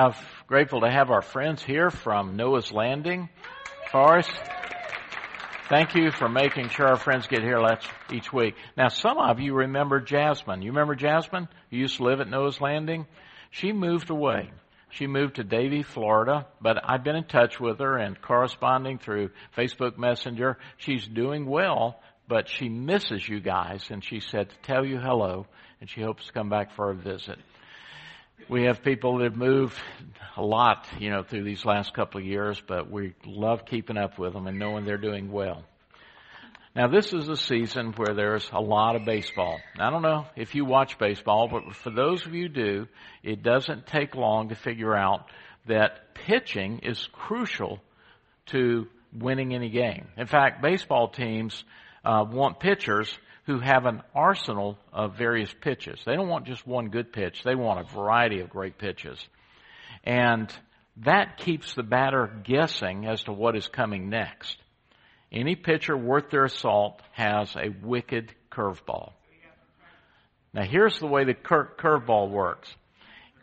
I'm grateful to have our friends here from Noah's Landing. Forrest, thank you for making sure our friends get here each week. Now, some of you remember Jasmine. You remember Jasmine? You used to live at Noah's Landing? She moved away. She moved to Davie, Florida, but I've been in touch with her and corresponding through Facebook Messenger. She's doing well, but she misses you guys, and she said to tell you hello, and she hopes to come back for a visit. We have people that have moved a lot, you know, through these last couple of years, but we love keeping up with them and knowing they're doing well. Now this is a season where there's a lot of baseball. I don't know if you watch baseball, but for those of you who do, it doesn't take long to figure out that pitching is crucial to winning any game. In fact, baseball teams uh, want pitchers who have an arsenal of various pitches. They don't want just one good pitch. They want a variety of great pitches. And that keeps the batter guessing as to what is coming next. Any pitcher worth their salt has a wicked curveball. Now here's the way the cur- curveball works.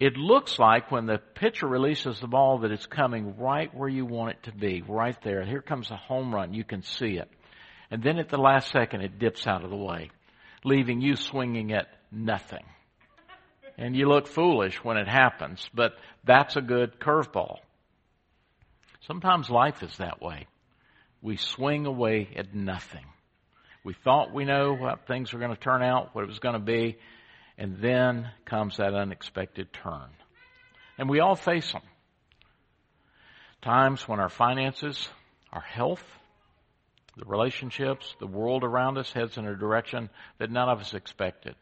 It looks like when the pitcher releases the ball that it's coming right where you want it to be, right there. Here comes a home run. You can see it. And then at the last second it dips out of the way, leaving you swinging at nothing. And you look foolish when it happens, but that's a good curveball. Sometimes life is that way we swing away at nothing. We thought we know what things were going to turn out, what it was going to be, and then comes that unexpected turn. And we all face them. Times when our finances, our health, the relationships, the world around us heads in a direction that none of us expected.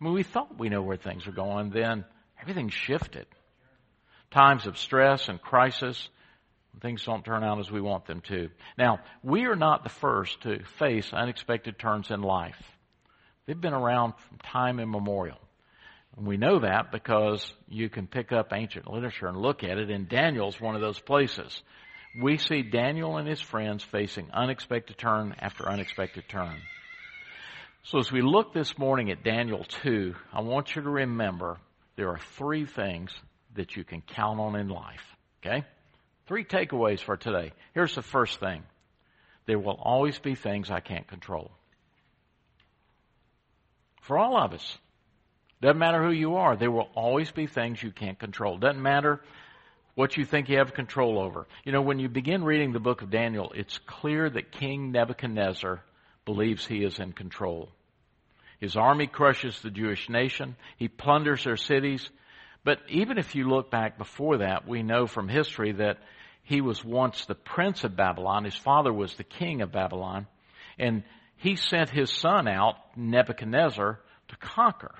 I mean, we thought we knew where things were going, then everything shifted. Times of stress and crisis, things don't turn out as we want them to. Now, we are not the first to face unexpected turns in life. They've been around from time immemorial. And we know that because you can pick up ancient literature and look at it, and Daniel's one of those places. We see Daniel and his friends facing unexpected turn after unexpected turn. So as we look this morning at Daniel 2, I want you to remember there are three things that you can count on in life. Okay? Three takeaways for today. Here's the first thing. There will always be things I can't control. For all of us. Doesn't matter who you are, there will always be things you can't control. Doesn't matter what you think you have control over. You know, when you begin reading the book of Daniel, it's clear that King Nebuchadnezzar believes he is in control. His army crushes the Jewish nation. He plunders their cities. But even if you look back before that, we know from history that he was once the prince of Babylon. His father was the king of Babylon. And he sent his son out, Nebuchadnezzar, to conquer.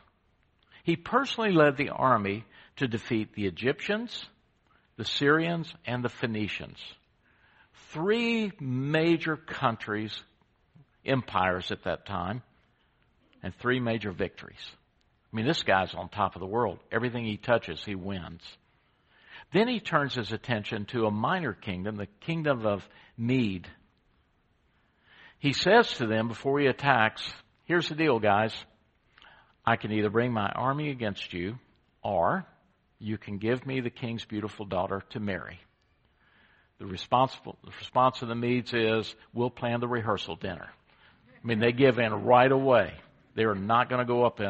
He personally led the army to defeat the Egyptians, the Syrians, and the Phoenicians. Three major countries, empires at that time, and three major victories. I mean, this guy's on top of the world. Everything he touches, he wins. Then he turns his attention to a minor kingdom, the kingdom of Mede. He says to them before he attacks, here's the deal, guys. I can either bring my army against you, or you can give me the king's beautiful daughter to marry. The, responsible, the response of the Medes is, we'll plan the rehearsal dinner. I mean, they give in right away. They are not going to go up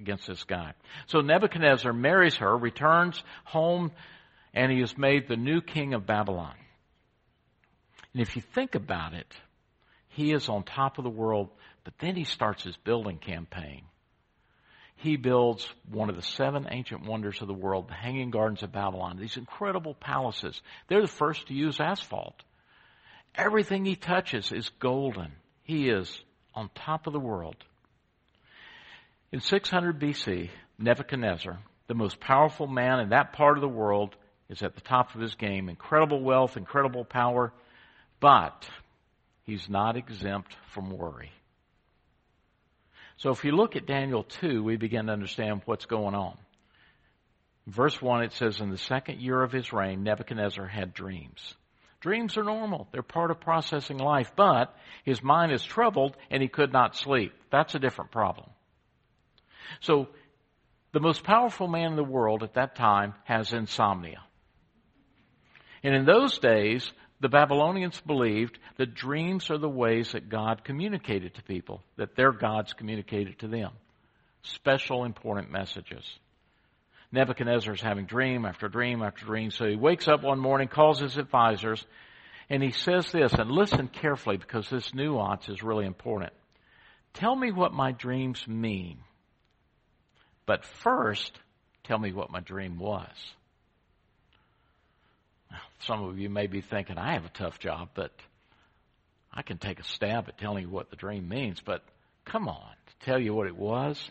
against this guy. So Nebuchadnezzar marries her, returns home and he is made the new king of Babylon. And if you think about it, he is on top of the world, but then he starts his building campaign. He builds one of the seven ancient wonders of the world, the Hanging Gardens of Babylon, these incredible palaces. They're the first to use asphalt. Everything he touches is golden. He is on top of the world. In 600 BC, Nebuchadnezzar, the most powerful man in that part of the world, is at the top of his game. Incredible wealth, incredible power, but he's not exempt from worry. So if you look at Daniel 2, we begin to understand what's going on. verse 1, it says, In the second year of his reign, Nebuchadnezzar had dreams. Dreams are normal. They're part of processing life, but his mind is troubled and he could not sleep. That's a different problem. So The most powerful man in the world at that time has insomnia. And in those days, the Babylonians believed that dreams are the ways that God communicated to people, that their gods communicated to them. Special, important messages. Nebuchadnezzar is having dream after dream after dream. So he wakes up one morning, calls his advisors, and he says this, and listen carefully because this nuance is really important. Tell me what my dreams mean. But first, tell me what my dream was. Some of you may be thinking, I have a tough job, but I can take a stab at telling you what the dream means. But come on, to tell you what it was.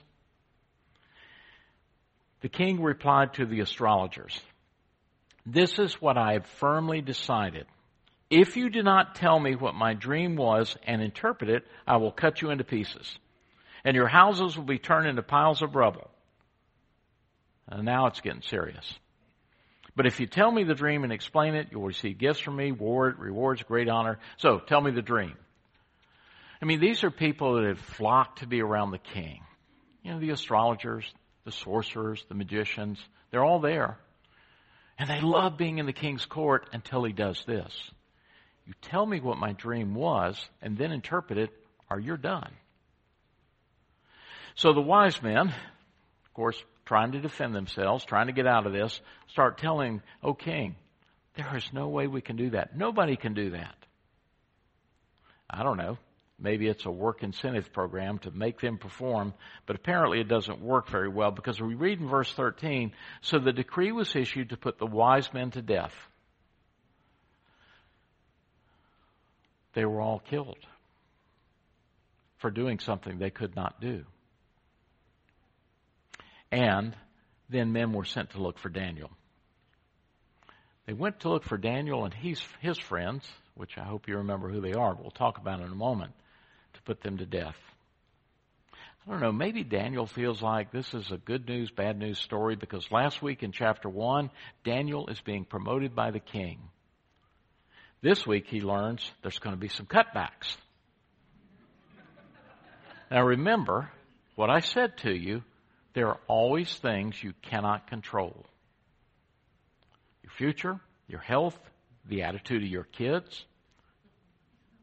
The king replied to the astrologers, This is what I have firmly decided. If you do not tell me what my dream was and interpret it, I will cut you into pieces. And your houses will be turned into piles of rubble. And now it's getting serious. But if you tell me the dream and explain it, you'll receive gifts from me, reward, rewards, great honor. So tell me the dream. I mean, these are people that have flocked to be around the king. You know, the astrologers, the sorcerers, the magicians, they're all there. And they love being in the king's court until he does this. You tell me what my dream was and then interpret it, or you're done. So the wise men, of course, trying to defend themselves, trying to get out of this, start telling, oh king, there is no way we can do that. Nobody can do that. I don't know. Maybe it's a work incentive program to make them perform, but apparently it doesn't work very well because we read in verse 13, so the decree was issued to put the wise men to death. They were all killed for doing something they could not do. And then men were sent to look for Daniel. They went to look for Daniel and his, his friends, which I hope you remember who they are. We'll talk about in a moment, to put them to death. I don't know, maybe Daniel feels like this is a good news, bad news story because last week in chapter 1, Daniel is being promoted by the king. This week he learns there's going to be some cutbacks. Now remember what I said to you there are always things you cannot control. Your future, your health, the attitude of your kids,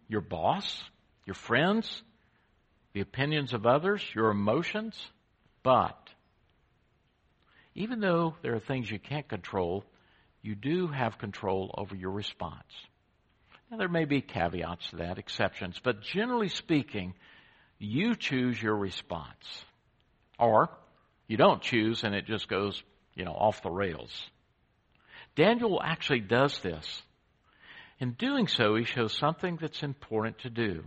your boss, your friends, the opinions of others, your emotions. But even though there are things you can't control, you do have control over your response. Now, there may be caveats to that, exceptions, but generally speaking, you choose your response. Or you don't choose and it just goes, you know, off the rails. Daniel actually does this. In doing so, he shows something that's important to do.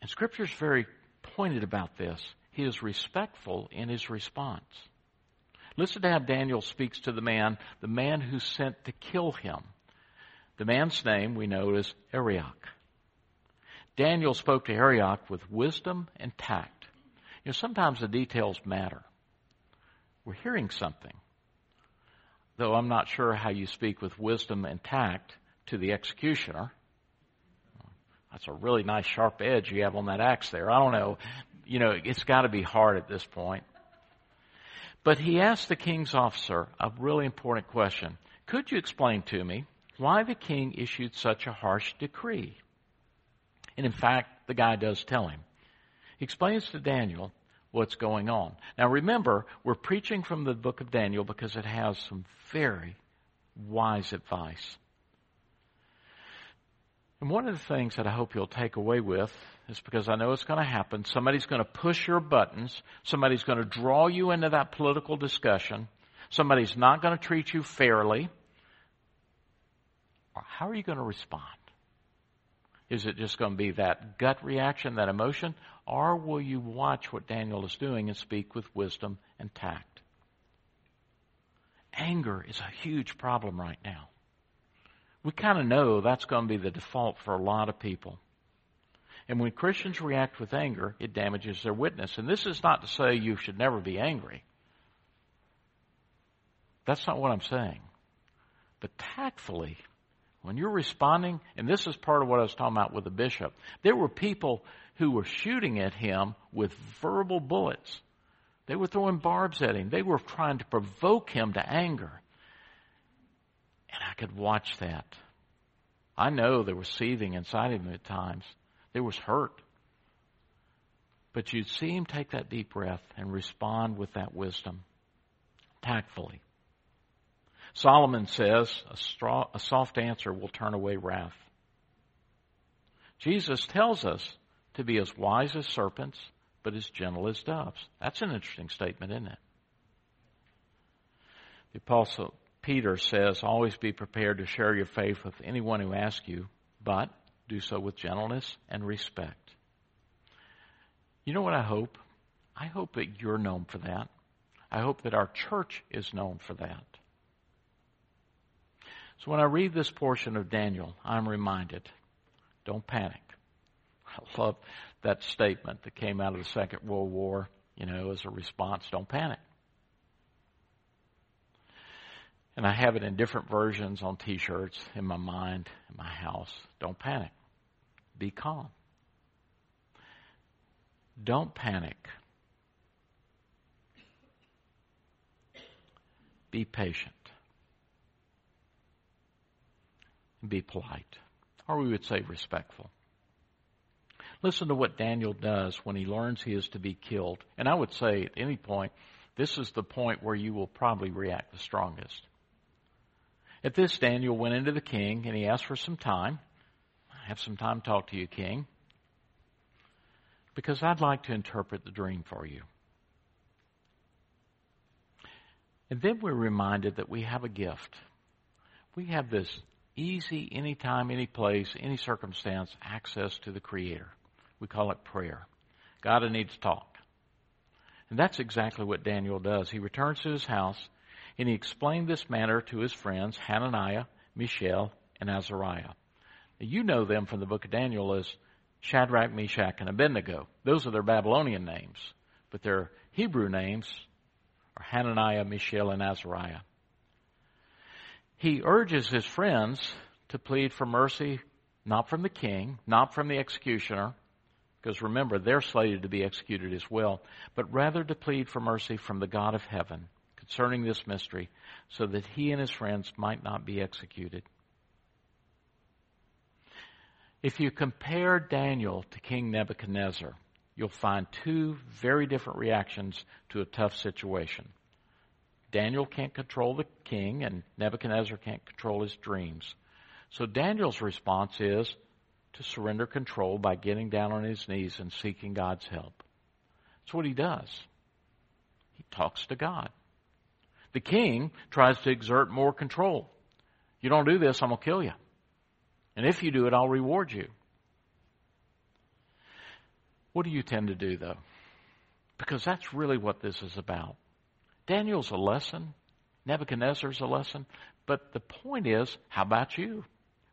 And Scripture is very pointed about this. He is respectful in his response. Listen to how Daniel speaks to the man, the man who sent to kill him. The man's name we know is Arioch. Daniel spoke to Arioch with wisdom and tact. You know, sometimes the details matter. We're hearing something. Though I'm not sure how you speak with wisdom and tact to the executioner. That's a really nice sharp edge you have on that axe there. I don't know. You know, it's got to be hard at this point. But he asked the king's officer a really important question. Could you explain to me why the king issued such a harsh decree? And in fact, the guy does tell him. He explains to Daniel what's going on. Now remember, we're preaching from the book of Daniel because it has some very wise advice. And one of the things that I hope you'll take away with is because I know it's going to happen. Somebody's going to push your buttons. Somebody's going to draw you into that political discussion. Somebody's not going to treat you fairly. How are you going to respond? Is it just going to be that gut reaction, that emotion? Or will you watch what Daniel is doing and speak with wisdom and tact? Anger is a huge problem right now. We kind of know that's going to be the default for a lot of people. And when Christians react with anger, it damages their witness. And this is not to say you should never be angry. That's not what I'm saying. But tactfully, when you're responding, and this is part of what I was talking about with the bishop, there were people who were shooting at him with verbal bullets They were throwing barbs at him. They were trying to provoke him to anger. And I could watch that. I know there was seething inside him at times. There was hurt. But you'd see him take that deep breath and respond with that wisdom, tactfully. Solomon says, a, straw, a soft answer will turn away wrath. Jesus tells us to be as wise as serpents, but as gentle as doves. That's an interesting statement, isn't it? The Apostle Peter says, always be prepared to share your faith with anyone who asks you, but do so with gentleness and respect. You know what I hope? I hope that you're known for that. I hope that our church is known for that. So when I read this portion of Daniel, I'm reminded don't panic. I love that statement that came out of the Second World War, you know, as a response don't panic. And I have it in different versions on t shirts in my mind, in my house. Don't panic. Be calm. Don't panic. Be patient. Be polite. Or we would say respectful. Listen to what Daniel does when he learns he is to be killed. And I would say at any point, this is the point where you will probably react the strongest. At this, Daniel went into the king and he asked for some time. I have some time to talk to you, king because I'd like to interpret the dream for you. And then we're reminded that we have a gift. We have this easy, anytime, any place, any circumstance access to the Creator. We call it prayer. God, I need to talk. And that's exactly what Daniel does. He returns to his house and he explained this matter to his friends, Hananiah, Mishael, and Azariah. Now, you know them from the book of Daniel as Shadrach, Meshach, and Abednego. Those are their Babylonian names, but their Hebrew names are Hananiah, Mishael, and Azariah. He urges his friends to plead for mercy, not from the king, not from the executioner, because remember, they're slated to be executed as well, but rather to plead for mercy from the God of heaven concerning this mystery, so that he and his friends might not be executed. If you compare Daniel to King Nebuchadnezzar, you'll find two very different reactions to a tough situation. Daniel can't control the king, and Nebuchadnezzar can't control his dreams. So Daniel's response is to surrender control by getting down on his knees and seeking God's help. That's what he does. He talks to God. The king tries to exert more control. You don't do this, I'm going to kill you. And if you do it, I'll reward you. What do you tend to do, though? Because that's really what this is about. Daniel's a lesson, Nebuchadnezzar's a lesson, but the point is, how about you?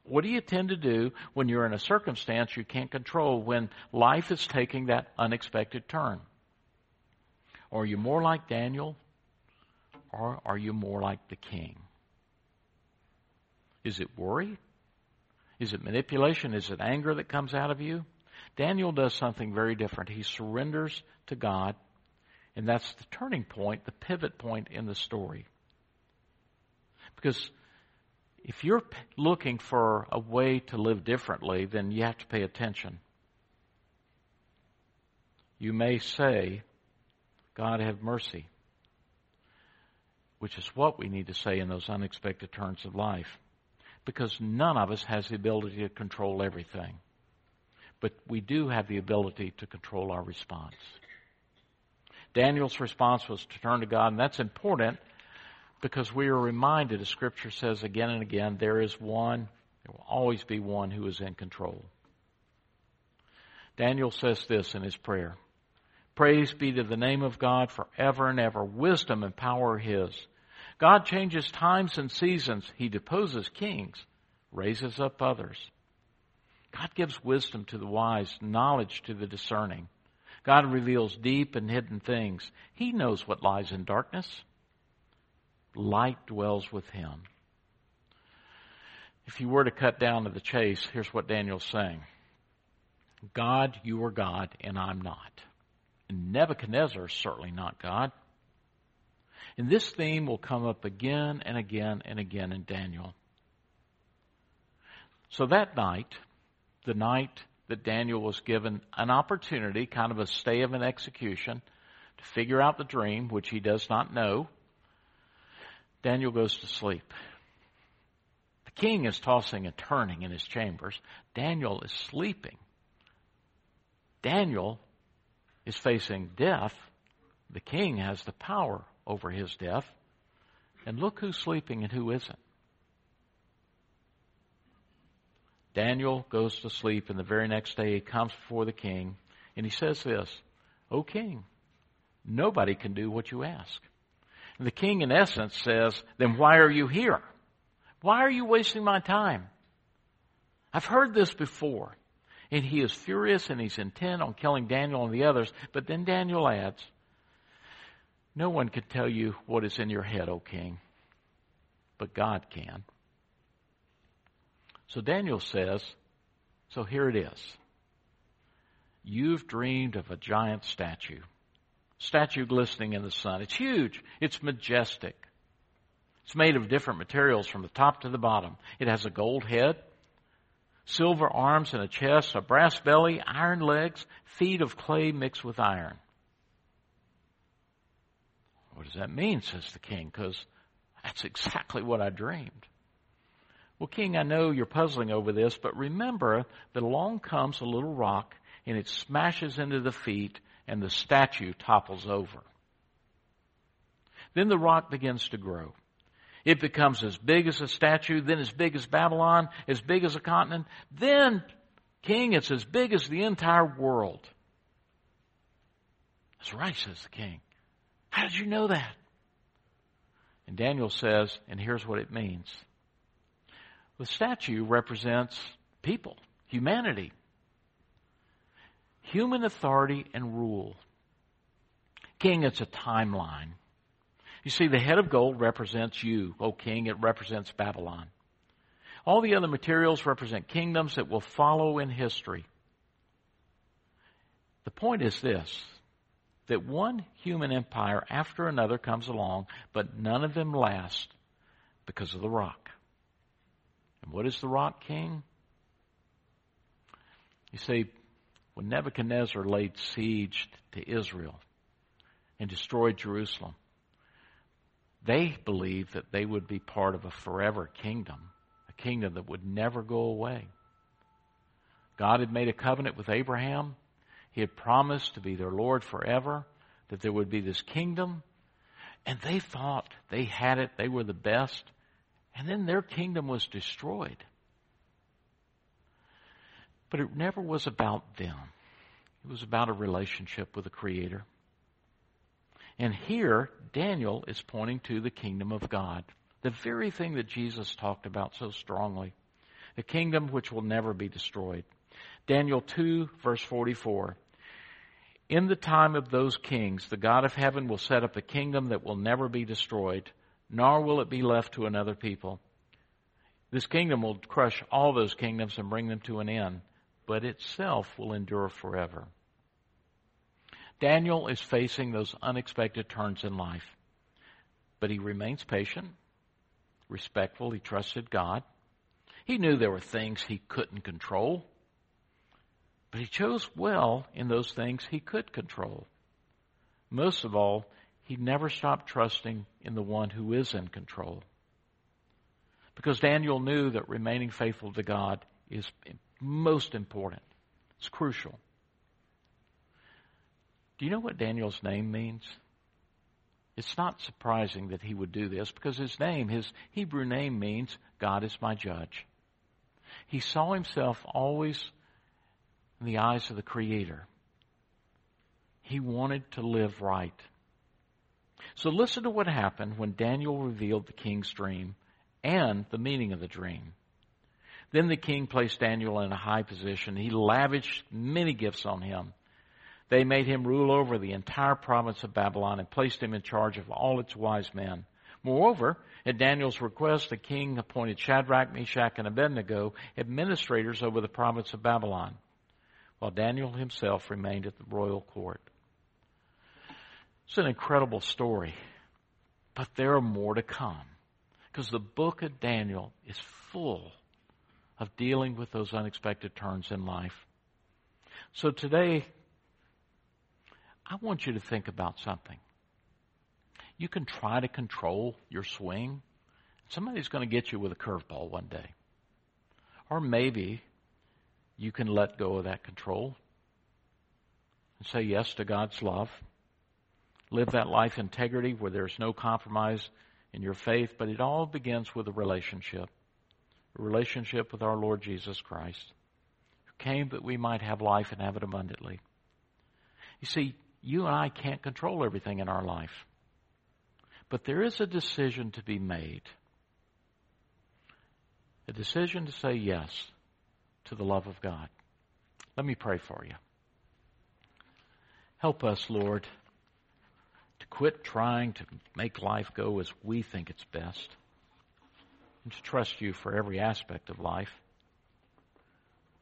What do you tend to do when you're in a circumstance you can't control, when life is taking that unexpected turn? Are you more like Daniel, or are you more like the king? Is it worry? Is it manipulation? Is it anger that comes out of you? Daniel does something very different. He surrenders to God, and that's the turning point, the pivot point in the story. Because if you're looking for a way to live differently, then you have to pay attention. You may say, God have mercy, which is what we need to say in those unexpected turns of life because none of us has the ability to control everything. But we do have the ability to control our response. Daniel's response was to turn to God, and that's important because we are reminded, as Scripture says again and again, there is one, there will always be one who is in control. Daniel says this in his prayer Praise be to the name of God forever and ever. Wisdom and power are His. God changes times and seasons. He deposes kings, raises up others. God gives wisdom to the wise, knowledge to the discerning. God reveals deep and hidden things. He knows what lies in darkness. Light dwells with him. If you were to cut down to the chase, here's what Daniel's saying God, you are God, and I'm not. And Nebuchadnezzar is certainly not God. And this theme will come up again and again and again in Daniel. So that night, the night that Daniel was given an opportunity, kind of a stay of an execution, to figure out the dream, which he does not know, Daniel goes to sleep. The king is tossing and turning in his chambers. Daniel is sleeping. Daniel is facing death. The king has the power over his death. And look who's sleeping and who isn't. Daniel goes to sleep, and the very next day he comes before the king, and he says this, O king, nobody can do what you ask. The king, in essence, says, Then why are you here? Why are you wasting my time? I've heard this before. And he is furious and he's intent on killing Daniel and the others. But then Daniel adds, No one can tell you what is in your head, O king, but God can. So Daniel says, So here it is. You've dreamed of a giant statue. Statue glistening in the sun. It's huge. It's majestic. It's made of different materials from the top to the bottom. It has a gold head, silver arms and a chest, a brass belly, iron legs, feet of clay mixed with iron. What does that mean, says the king? Because that's exactly what I dreamed. Well, king, I know you're puzzling over this, but remember that along comes a little rock and it smashes into the feet and the statue topples over. Then the rock begins to grow. It becomes as big as a statue, then as big as Babylon, as big as a continent. Then, king, it's as big as the entire world. That's right, says the king. How did you know that? And Daniel says, and here's what it means. The statue represents people, humanity, human authority and rule. King, it's a timeline. You see, the head of gold represents you, O king. It represents Babylon. All the other materials represent kingdoms that will follow in history. The point is this that one human empire after another comes along, but none of them last because of the rock. And what is the rock king? You see, when Nebuchadnezzar laid siege to Israel and destroyed Jerusalem, they believed that they would be part of a forever kingdom, a kingdom that would never go away. God had made a covenant with Abraham. He had promised to be their Lord forever, that there would be this kingdom. And they thought they had it, they were the best. And then their kingdom was destroyed. But it never was about them. It was about a relationship with the Creator. And here, Daniel is pointing to the kingdom of God, the very thing that Jesus talked about so strongly, the kingdom which will never be destroyed. Daniel 2, verse 44. In the time of those kings, the God of heaven will set up a kingdom that will never be destroyed, nor will it be left to another people. This kingdom will crush all those kingdoms and bring them to an end, but itself will endure forever. Daniel is facing those unexpected turns in life, but he remains patient, respectful. He trusted God. He knew there were things he couldn't control, but he chose well in those things he could control. Most of all, he never stopped trusting in the one who is in control. Because Daniel knew that remaining faithful to God is most important. It's crucial. Do you know what Daniel's name means? It's not surprising that he would do this because his name, his Hebrew name means God is my judge. He saw himself always in the eyes of the Creator. He wanted to live right. So listen to what happened when Daniel revealed the king's dream and the meaning of the dream. Then the king placed Daniel in a high position. He lavished many gifts on him. They made him rule over the entire province of Babylon and placed him in charge of all its wise men. Moreover, at Daniel's request, the king appointed Shadrach, Meshach, and Abednego administrators over the province of Babylon, while Daniel himself remained at the royal court. It's an incredible story, but there are more to come because the book of Daniel is full of dealing with those unexpected turns in life. So today, I want you to think about something. You can try to control your swing. Somebody's going to get you with a curveball one day. Or maybe you can let go of that control and say yes to God's love. Live that life integrity where there's no compromise in your faith, but it all begins with a relationship. Relationship with our Lord Jesus Christ, who came that we might have life and have it abundantly. You see, you and I can't control everything in our life. But there is a decision to be made. A decision to say yes to the love of God. Let me pray for you. Help us, Lord, to quit trying to make life go as we think it's best and to trust you for every aspect of life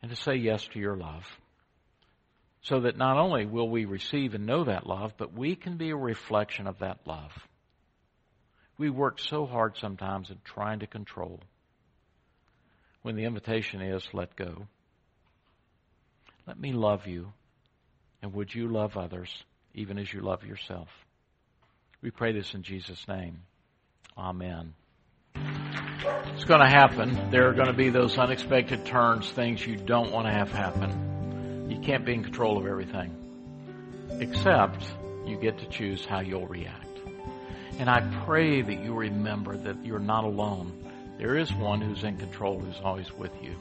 and to say yes to your love so that not only will we receive and know that love, but we can be a reflection of that love. We work so hard sometimes in trying to control when the invitation is let go. Let me love you, and would you love others even as you love yourself? We pray this in Jesus' name. Amen. It's going to happen. There are going to be those unexpected turns, things you don't want to have happen. You can't be in control of everything. Except you get to choose how you'll react. And I pray that you remember that you're not alone. There is one who's in control, who's always with you.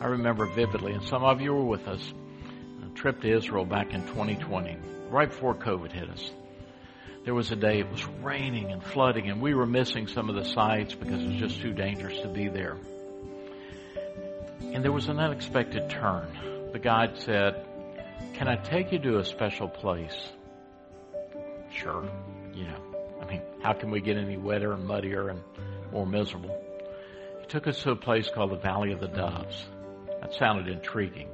I remember vividly, and some of you were with us, a trip to Israel back in 2020, right before COVID hit us there was a day it was raining and flooding, and we were missing some of the sites because it was just too dangerous to be there. And there was an unexpected turn. The guide said, Can I take you to a special place? Sure. You know, I mean, how can we get any wetter and muddier and more miserable? He took us to a place called the Valley of the Doves. That sounded intriguing.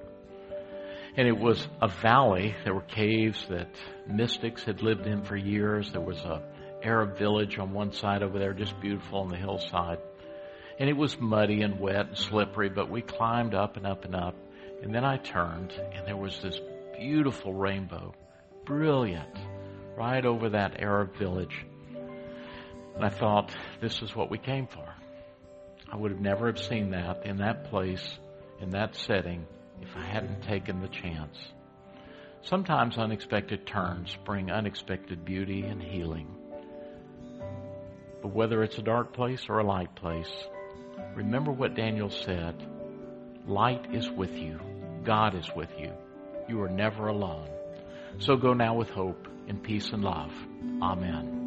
And it was a valley. There were caves that mystics had lived in for years. There was a Arab village on one side over there, just beautiful on the hillside. And it was muddy and wet and slippery, but we climbed up and up and up. And then I turned, and there was this beautiful rainbow, brilliant, right over that Arab village. And I thought, this is what we came for. I would have never have seen that in that place, in that setting, if I hadn't taken the chance. Sometimes unexpected turns bring unexpected beauty and healing. But whether it's a dark place or a light place, remember what Daniel said. Light is with you. God is with you. You are never alone. So go now with hope in peace and love. Amen.